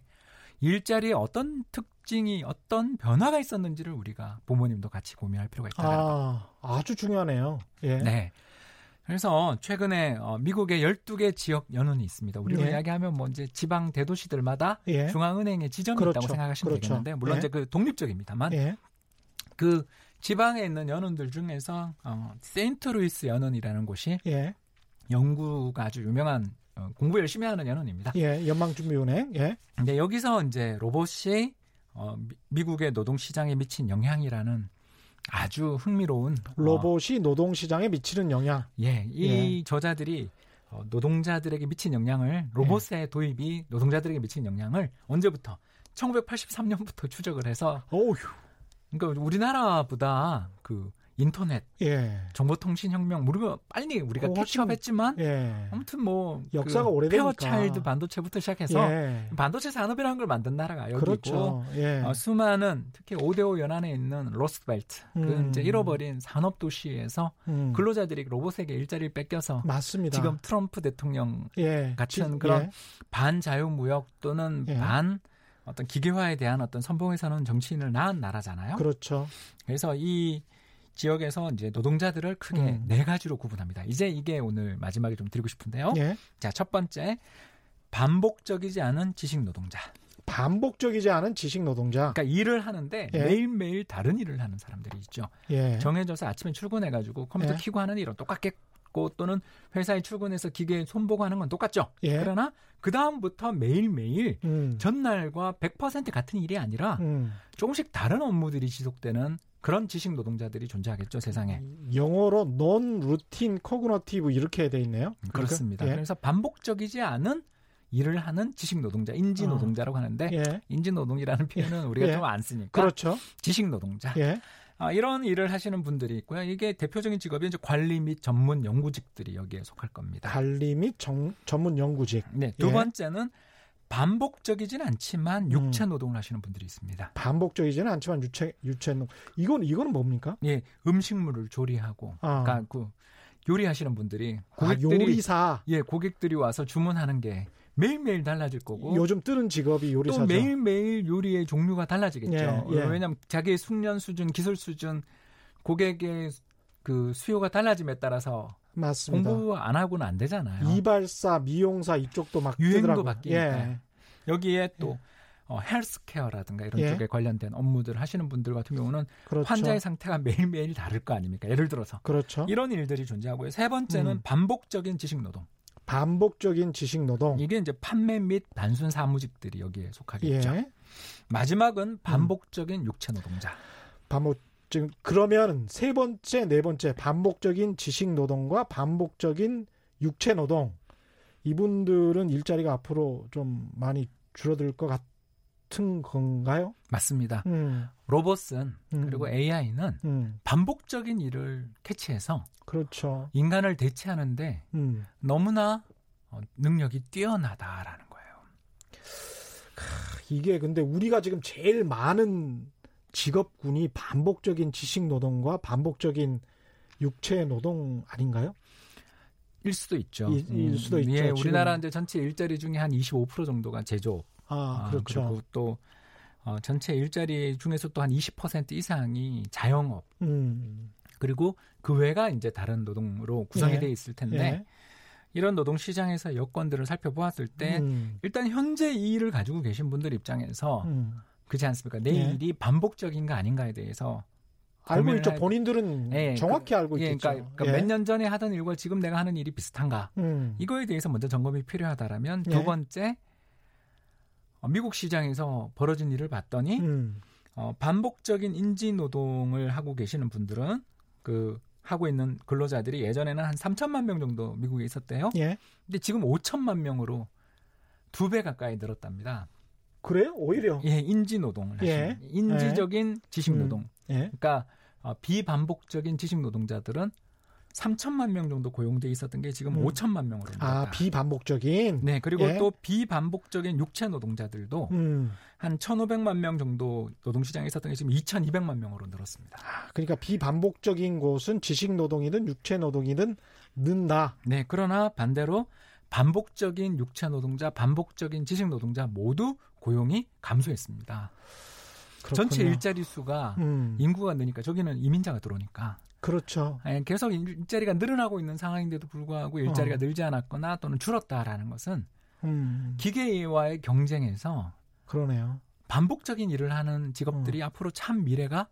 일자리에 어떤 특징이 어떤 변화가 있었는지를 우리가 부모님도 같이 고민할 필요가 있다는 거. 아, 아주 중요하네요. 예, 네. 그래서 최근에 어, 미국의 12개 지역 연은이 있습니다. 우리로 네. 이야기하면 뭐 이제 지방 대도시들마다 예, 중앙은행의 지점이 그렇죠. 있다고 생각하시면 그렇죠. 되겠는데 물론 예. 이제 그 독립적입니다만 예, 그 지방에 있는 연은들 중에서 어, 세인트루이스 연은이라는 곳이 예, 연구가 아주 유명한 어, 공부 열심히 하는 연은입니다. 예, 연방준비은행, 예, 근데 여기서 이제 로봇이 어, 미- 미국의 노동 시장에 미친 영향이라는 아주 흥미로운 어, 로봇이 노동 시장에 미치는 영향. 예, 이 저자들이 어, 노동자들에게 미친 영향을 로봇의 도입이 노동자들에게 미친 영향을 언제부터? 1983년부터 추적을 해서 어휴, 그러니까 우리나라보다 그 인터넷 예, 정보통신 혁명 우리가 빨리 우리가 어, catch up했지만 예, 아무튼 뭐 역사가 그 오래되니까. 페어차일드 반도체부터 시작해서 예, 반도체 산업이라는 걸 만든 나라가 여기고 그렇죠. 예, 어, 수많은 특히 오대호 연안에 있는 러스트벨트 그 음. 이제 잃어버린 산업 도시에서 음, 근로자들이 로봇에게 일자리를 뺏겨서 맞습니다. 지금 트럼프 대통령 예, 같은 지- 그런 예, 반자유무역 또는 예. 반 어떤 기계화에 대한 어떤 선봉에 서는 정치인을 낳은 나라잖아요. 그렇죠. 그래서 이 지역에서 이제 노동자들을 크게 음. 네 가지로 구분합니다. 이제 이게 오늘 마지막에 좀 드리고 싶은데요. 예, 자, 첫 번째 반복적이지 않은 지식 노동자. 반복적이지 않은 지식 노동자. 그러니까 일을 하는데 예. 매일매일 다른 일을 하는 사람들이 있죠. 예, 정해져서 아침에 출근해 가지고 컴퓨터 예. 키고 하는 일은 똑같 겠고 또는 회사에 출근해서 기계에 손보고 하는 건 똑같죠. 예. 그러나 그 다음부터 매일 매일 음, 전날과 100% 같은 일이 아니라 음, 조금씩 다른 업무들이 지속되는 그런 지식 노동자들이 존재하겠죠 세상에. 영어로 non routine cognitive 이렇게 돼 있네요. 그렇습니다. 예. 그래서 반복적이지 않은 일을 하는 지식 노동자, 인지 어. 노동자라고 하는데 예, 인지 노동이라는 표현은 우리가 예. 좀안 쓰니까 그렇죠. 지식 노동자. 예, 아, 이런 일을 하시는 분들이 있고요. 이게 대표적인 직업이 이제 관리 및 전문 연구직들이 여기에 속할 겁니다. 관리 및 정, 전문 연구직. 네, 두 예. 번째는 반복적이진 않지만 육체 노동을 하시는 분들이 있습니다. 반복적이지는 않지만 유체 유체능 이건 이거는 뭡니까? 예, 음식물을 조리하고, 아. 그러니까 그 요리하시는 분들이 아, 고객들이 요리사. 예, 고객들이 와서 주문하는 게 매일매일 달라질 거고 요즘 뜨는 직업이 또 요리사죠. 매일매일 요리의 종류가 달라지겠죠. 예, 예. 어, 왜냐하면 자기의 숙련 수준, 기술 수준, 고객의 그 수요가 달라짐에 따라서 맞습니다. 공부 안 하고는 안 되잖아요. 이발사, 미용사 이쪽도 막 유행도 뜨더라고요. 바뀌니까. 예. 여기에 또 어, 헬스케어라든가 이런 예. 쪽에 관련된 업무들 하시는 분들 같은 경우는 그렇죠. 환자의 상태가 매일매일 다를 거 아닙니까? 예를 들어서 그렇죠. 이런 일들이 존재하고요. 세 번째는 음. 반복적인 지식 노동. 반복적인 지식 노동. 이게 이제 판매 및 단순 사무직들이 여기에 속하겠죠. 예. 마지막은 반복적인 육체 노동자. 반복 지금 그러면 세 번째, 네 번째 반복적인 지식 노동과 반복적인 육체 노동 이분들은 일자리가 앞으로 좀 많이 줄어들 것 같은 건가요? 맞습니다. 음, 로봇은 음, 그리고 AI는 음, 반복적인 일을 캐치해서 그렇죠. 인간을 대체하는데 음, 너무나 어, 능력이 뛰어나다라는 거예요. 이게 근데 우리가 지금 제일 많은 직업군이 반복적인 지식 노동과 반복적인 육체 노동 아닌가요? 일 수도 있죠. 일- 일 수도 있죠, 예. 우리나라 이제 전체 일자리 중에 한 25% 정도가 제조업. 아, 아, 그렇죠. 그리고 또 어, 전체 일자리 중에서 또 한 20% 이상이 자영업. 음, 그리고 그 외가 이제 다른 노동으로 구성이 예. 돼 있을 텐데 예. 이런 노동 시장에서 여건들을 살펴보았을 때 음, 일단 현재 이 일을 가지고 계신 분들 입장에서 음. 그렇지 않습니까? 내 예. 일이 반복적인 가 아닌가에 대해서 알고 있죠. 본인들은 예, 정확히 알고 예, 있겠죠. 그러니까, 몇년 전에 하던 일과 지금 내가 하는 일이 비슷한가? 음, 이거에 대해서 먼저 점검이 필요하다라면 예. 두 번째 어, 미국 시장에서 벌어진 일을 봤더니 음, 어, 반복적인 인지 노동을 하고 계시는 분들은 그 하고 있는 근로자들이 예전에는 한 3천만 명 정도 미국에 있었대요. 예. 근데 지금 5천만 명으로 두 배 가까이 늘었답니다. 그래요? 오히려. 예, 인지 노동을 예. 하시는 인지적인 지식 음. 노동. 예. 그러니까 어, 비반복적인 지식 노동자들은 3천만 명 정도 고용돼 있었던 게 지금 음. 5천만 명으로 늘었다. 아, 비반복적인. 네, 그리고 예. 또 비반복적인 육체 노동자들도 음. 한 1,500만 명 정도 노동시장에 있었던 게 지금 2,200만 명으로 늘었습니다. 그러니까 비반복적인 곳은 지식 노동이든 육체 노동이든 는다. 네, 그러나 반대로 반복적인 육체 노동자, 반복적인 지식 노동자 모두 고용이 감소했습니다. 전체 그렇군요. 일자리 수가 음. 인구가 느니까 저기는 이민자가 들어오니까 그렇죠. 예, 계속 일- 일자리가 늘어나고 있는 상황인데도 불구하고 일자리가 어. 늘지 않았거나 또는 줄었다라는 것은 음. 기계와의 경쟁에서 그러네요. 반복적인 일을 하는 직업들이 앞으로 참 미래가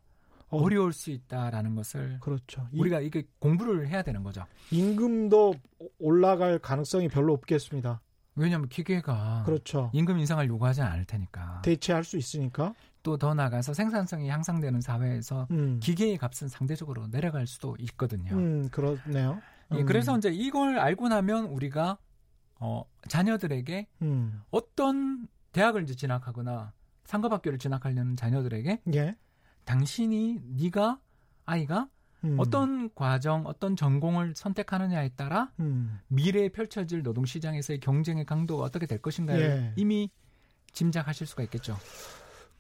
어. 어려울 수 있다라는 것을 그렇죠. 이- 우리가 이게 공부를 해야 되는 거죠. 임금도 올라갈 가능성이 별로 없겠습니다. 왜냐하면 기계가 그렇죠. 임금 인상을 요구하지 않을 테니까. 대체할 수 있으니까. 또 더 나가서 생산성이 향상되는 사회에서 음. 기계의 값은 상대적으로 내려갈 수도 있거든요. 음, 그렇네요. 예, 음. 그래서 이제 이걸 알고 나면 우리가 어, 자녀들에게 음. 어떤 대학을 이제 진학하거나 상급학교를 진학하려는 자녀들에게 예. 당신이 네가 아이가 음. 어떤 과정, 어떤 전공을 선택하느냐에 따라 음. 미래에 펼쳐질 노동 시장에서의 경쟁의 강도가 어떻게 될 것인가를 예. 이미 짐작하실 수가 있겠죠.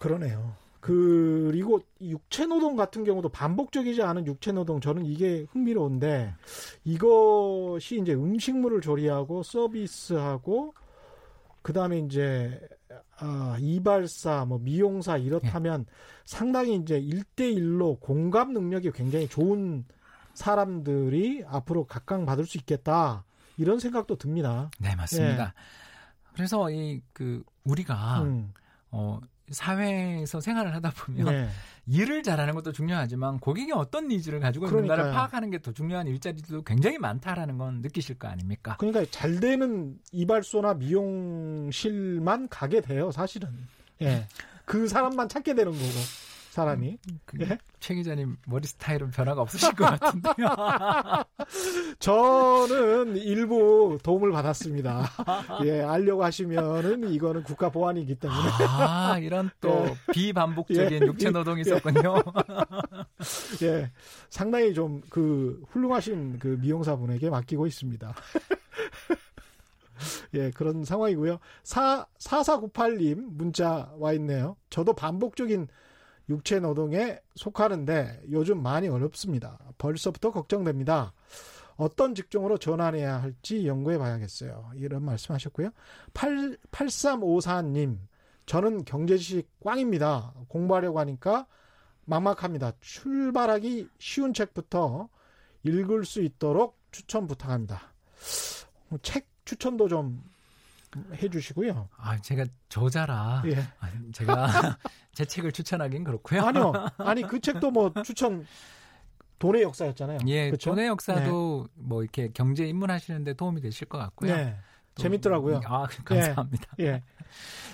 그러네요. 그리고 육체 노동 같은 경우도 반복적이지 않은 육체 노동 저는 이게 흥미로운데 이것이 이제 음식물을 조리하고 서비스하고 그다음에 이제 아, 이발사 뭐 미용사 이렇다면 상당히 이제 일대일로 공감 능력이 굉장히 좋은 사람들이 앞으로 각광받을 수 있겠다. 이런 생각도 듭니다. 네, 맞습니다. 그래서 이 그 우리가 예. 음. 어 사회에서 생활을 하다 보면 네. 일을 잘하는 것도 중요하지만 고객이 어떤 needs를 가지고 있는가를 그러니까요. 파악하는 게 더 중요한 일자리도 굉장히 많다라는 건 느끼실 거 아닙니까? 그러니까 잘 되는 이발소나 미용실만 가게 돼요, 사실은. 예. 그 사람만 찾게 되는 거고, 사람이. 그 예? 최 기자님 머리 스타일은 변화가 없으실 것 같은데요. 저는 일부 도움을 받았습니다. 예, 알려고 하시면은 이거는 국가 보안이기 때문에. 아, 이런 또 비반복적인 예. 육체 노동이 있었군요. 예. 상당히 좀 그 훌륭하신 그 미용사분에게 맡기고 있습니다. 예, 그런 상황이고요. 4, 4498님 문자 와 있네요. 저도 반복적인 육체 노동에 속하는데 요즘 많이 어렵습니다. 벌써부터 걱정됩니다. 어떤 직종으로 전환해야 할지 연구해 봐야겠어요. 이런 말씀 하셨고요. 8, 8354님, 저는 경제지식 꽝입니다. 공부하려고 하니까 막막합니다. 출발하기 쉬운 책부터 읽을 수 있도록 추천 부탁합니다. 뭐책 추천도 좀 해주시고요. 아, 제가 저자라. 예. 아, 제가 제 책을 추천하긴 그렇고요. 아니요. 아니 그 책도 뭐 추천 돈의 역사였잖아요. 예, 그쵸? 돈의 역사도 뭐 이렇게 경제 입문하시는데 도움이 되실 것 같고요. 네. 또- 재밌더라고요. 아, 감사합니다. 예.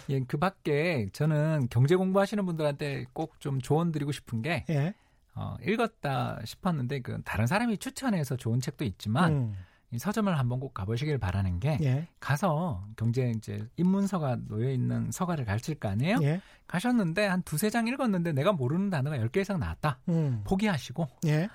예, 그 밖에 저는 경제 공부하시는 분들한테 꼭 좀 조언 드리고 싶은 게 예. 어, 읽었다 싶었는데 그 다른 사람이 추천해서 좋은 책도 있지만 음, 이 서점을 한번 꼭 가보시길 바라는 게 예. 가서 경제 이제 입문서가 놓여 있는 서가를 가실 거 아니에요? 예. 가셨는데 한 두세 장 읽었는데 내가 모르는 단어가 10개 이상 나왔다. 음. 포기하시고 예.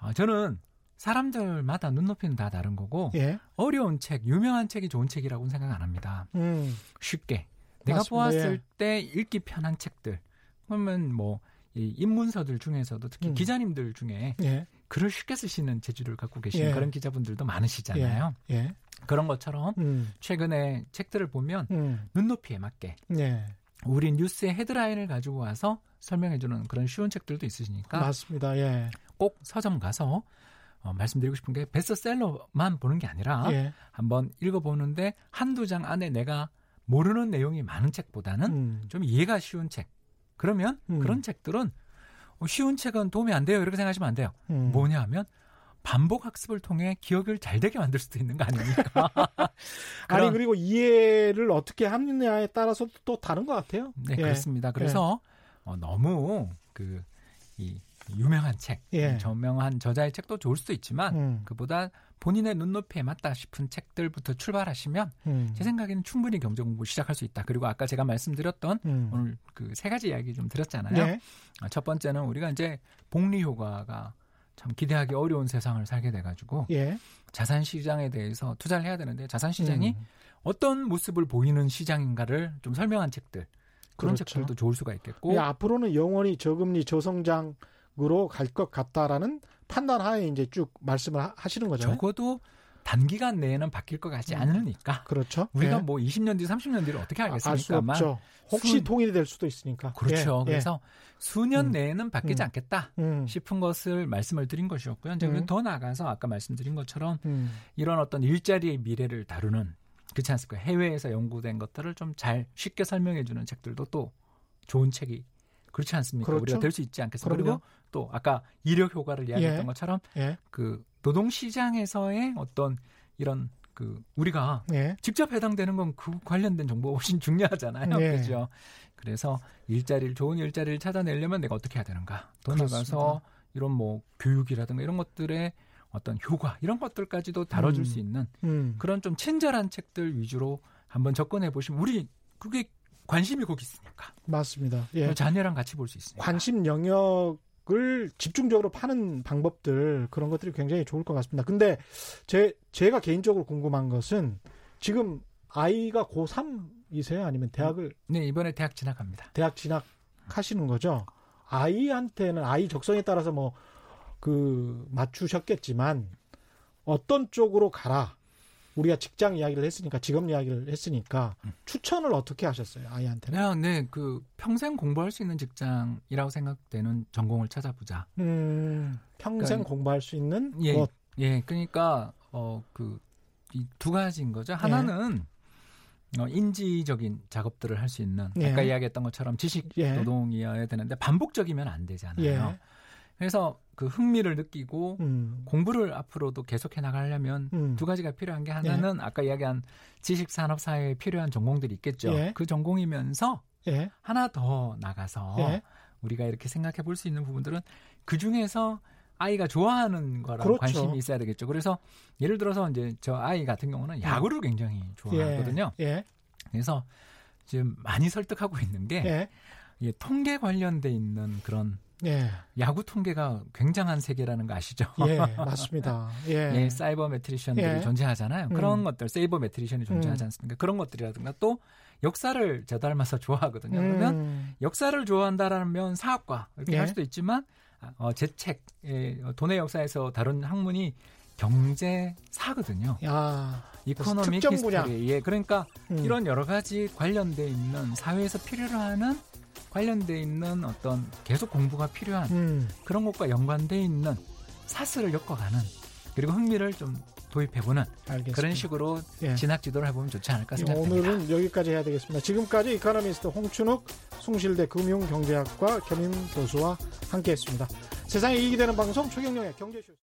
어, 저는 사람들마다 눈높이는 다 다른 거고 예. 어려운 책, 유명한 책이 좋은 책이라고는 생각 안 합니다. 음. 쉽게 내가 맞습니다. 보았을 예. 때 읽기 편한 책들 그러면 뭐 이 입문서들 중에서도 특히 음. 기자님들 중에 예. 글을 쉽게 쓰시는 재주를 갖고 계신 예. 그런 기자분들도 많으시잖아요. 예. 그런 것처럼 음. 최근에 책들을 보면 음. 눈높이에 맞게 예. 우리 뉴스의 헤드라인을 가지고 와서 설명해주는 그런 쉬운 책들도 있으시니까 맞습니다. 예. 꼭 서점 가서 어, 말씀드리고 싶은 게 베스트셀러만 보는 게 아니라 예. 한번 읽어보는데 한두 장 안에 내가 모르는 내용이 많은 책보다는 음. 좀 이해가 쉬운 책. 그러면 음. 그런 책들은 어, 쉬운 책은 도움이 안 돼요. 이렇게 생각하시면 안 돼요. 음. 뭐냐 하면 반복 학습을 통해 기억을 잘 되게 만들 수도 있는 거 아닙니까? 아니 그리고 이해를 어떻게 하느냐에 따라서 또 다른 것 같아요. 네, 예. 그렇습니다. 그래서 어, 너무 그 이 유명한 책, 예. 저명한 저자의 책도 좋을 수도 있지만 음. 그보다 본인의 눈높이에 맞다 싶은 책들부터 출발하시면 음. 제 생각에는 충분히 경제 공부 시작할 수 있다. 그리고 아까 제가 말씀드렸던 음. 오늘 그 세 가지 이야기 좀 드렸잖아요. 네. 아, 첫 번째는 우리가 이제 복리 효과가 참 기대하기 어려운 세상을 살게 돼가지고 예. 자산 시장에 대해서 투자를 해야 되는데 자산 시장이 음. 어떤 모습을 보이는 시장인가를 좀 설명한 책들 그런 그렇죠. 책들도 좋을 수가 있겠고 예, 앞으로는 영원히 저금리 저성장으로 갈 것 같다라는 판단 하에 이제 쭉 말씀을 하- 하시는 거죠. 적어도 단기간 내에는 바뀔 것 같지 음. 않으니까 그렇죠. 우리가 예. 뭐 20년 뒤, 30년 뒤를 어떻게 알수 알겠습니까만 없죠. 혹시 순- 통일이 될 수도 있으니까. 그렇죠. 예, 예. 그래서 수년 음. 내에는 바뀌지 음. 않겠다 음. 싶은 것을 말씀을 드린 것이었고요. 이제 음. 더 나가서 아까 말씀드린 것처럼 음. 이런 어떤 일자리의 미래를 다루는 그렇지 않습니까? 해외에서 연구된 것들을 좀 잘 쉽게 설명해 주는 책들도 또 좋은 책이 그렇지 않습니까? 그렇죠. 우리가 될 수 있지 않겠습니까? 그럼요. 그리고 또 아까 이력 효과를 이야기했던 예. 것처럼 예. 그 노동 시장에서의 어떤 이런 그 우리가 예. 직접 해당되는 건 그 관련된 정보가 훨씬 중요하잖아요. 예. 그죠? 그래서 일자리를 좋은 일자리를 찾아내려면 내가 어떻게 해야 되는가? 더 그렇습니다. 나가서 이런 뭐 교육이라든가 이런 것들의 어떤 효과 이런 것들까지도 다뤄줄 음. 수 있는 음. 그런 좀 친절한 책들 위주로 한번 접근해 보시면 우리 그게 관심이 거기 있으니까 맞습니다. 예. 자녀랑 같이 볼 수 있으니까. 관심 영역 을 집중적으로 파는 방법들 그런 것들이 굉장히 좋을 것 같습니다. 근데 제 제가 개인적으로 궁금한 것은 지금 아이가 고3이세요? 아니면 대학을 네 이번에 대학 진학합니다. 대학 진학하시는 거죠? 아이한테는 아이 적성에 따라서 뭐 그 맞추셨겠지만 어떤 쪽으로 가라. 우리가 직장 이야기를 했으니까 직업 이야기를 했으니까 음. 추천을 어떻게 하셨어요? 아이한테는? 그냥 네그 평생 공부할 수 있는 직장이라고 생각되는 전공을 찾아보자. 음, 평생 그러니까 공부할 수 있는 예, 것. 예, 그러니까 어그 이 두 가지인 거죠. 하나는 어, 인지적인 작업들을 할 수 있는 예. 아까 이야기했던 것처럼 지식 예. 노동이어야 되는데 반복적이면 안 되잖아요. 예. 그래서 그 흥미를 느끼고 음, 공부를 앞으로도 계속해 나가려면 음. 두 가지가 필요한 게 하나는 아까 이야기한 지식 산업 사회에 필요한 전공들이 있겠죠. 예. 그 전공이면서 예. 하나 더 나가서 예. 우리가 이렇게 생각해 볼 수 있는 부분들은 그 중에서 아이가 좋아하는 거랑 그렇죠. 관심이 있어야 되겠죠. 그래서 예를 들어서 이제 저 아이 같은 경우는 야구를 굉장히 좋아하거든요. 예. 그래서 지금 많이 설득하고 있는 게 예. 이 통계 관련돼 있는 그런 예. 야구 통계가 굉장한 세계라는 거 아시죠? 예. 맞습니다. 예. 예, sabermetrician들이 예. 존재하잖아요. 음. 그런 것들, sabermetrician이 존재하지 음. 않습니까? 그런 것들이라든가 또 역사를 저 닮아서 좋아하거든요. 그러면 음, 역사를 좋아한다라면 사학과 이렇게 예. 할 수도 있지만 어, 제 책, 예, 돈의 역사에서 다룬 학문이 경제사거든요. 야. 분야. history. 예, 그러니까 음, 이런 여러 가지 관련돼 있는 사회에서 필요로 하는 관련돼 있는 어떤 계속 공부가 필요한 음, 그런 것과 연관돼 있는 사슬을 엮어가는 그리고 흥미를 좀 도입해보는 알겠습니다. 그런 식으로 예. 진학 지도를 해보면 좋지 않을까 생각합니다. 오늘은 여기까지 해야 되겠습니다. 지금까지 이카노미스트 홍춘욱 숭실대 금융경제학과 겸임 교수와 함께했습니다. 세상에 이익이 되는 방송 최경영의 경제쇼.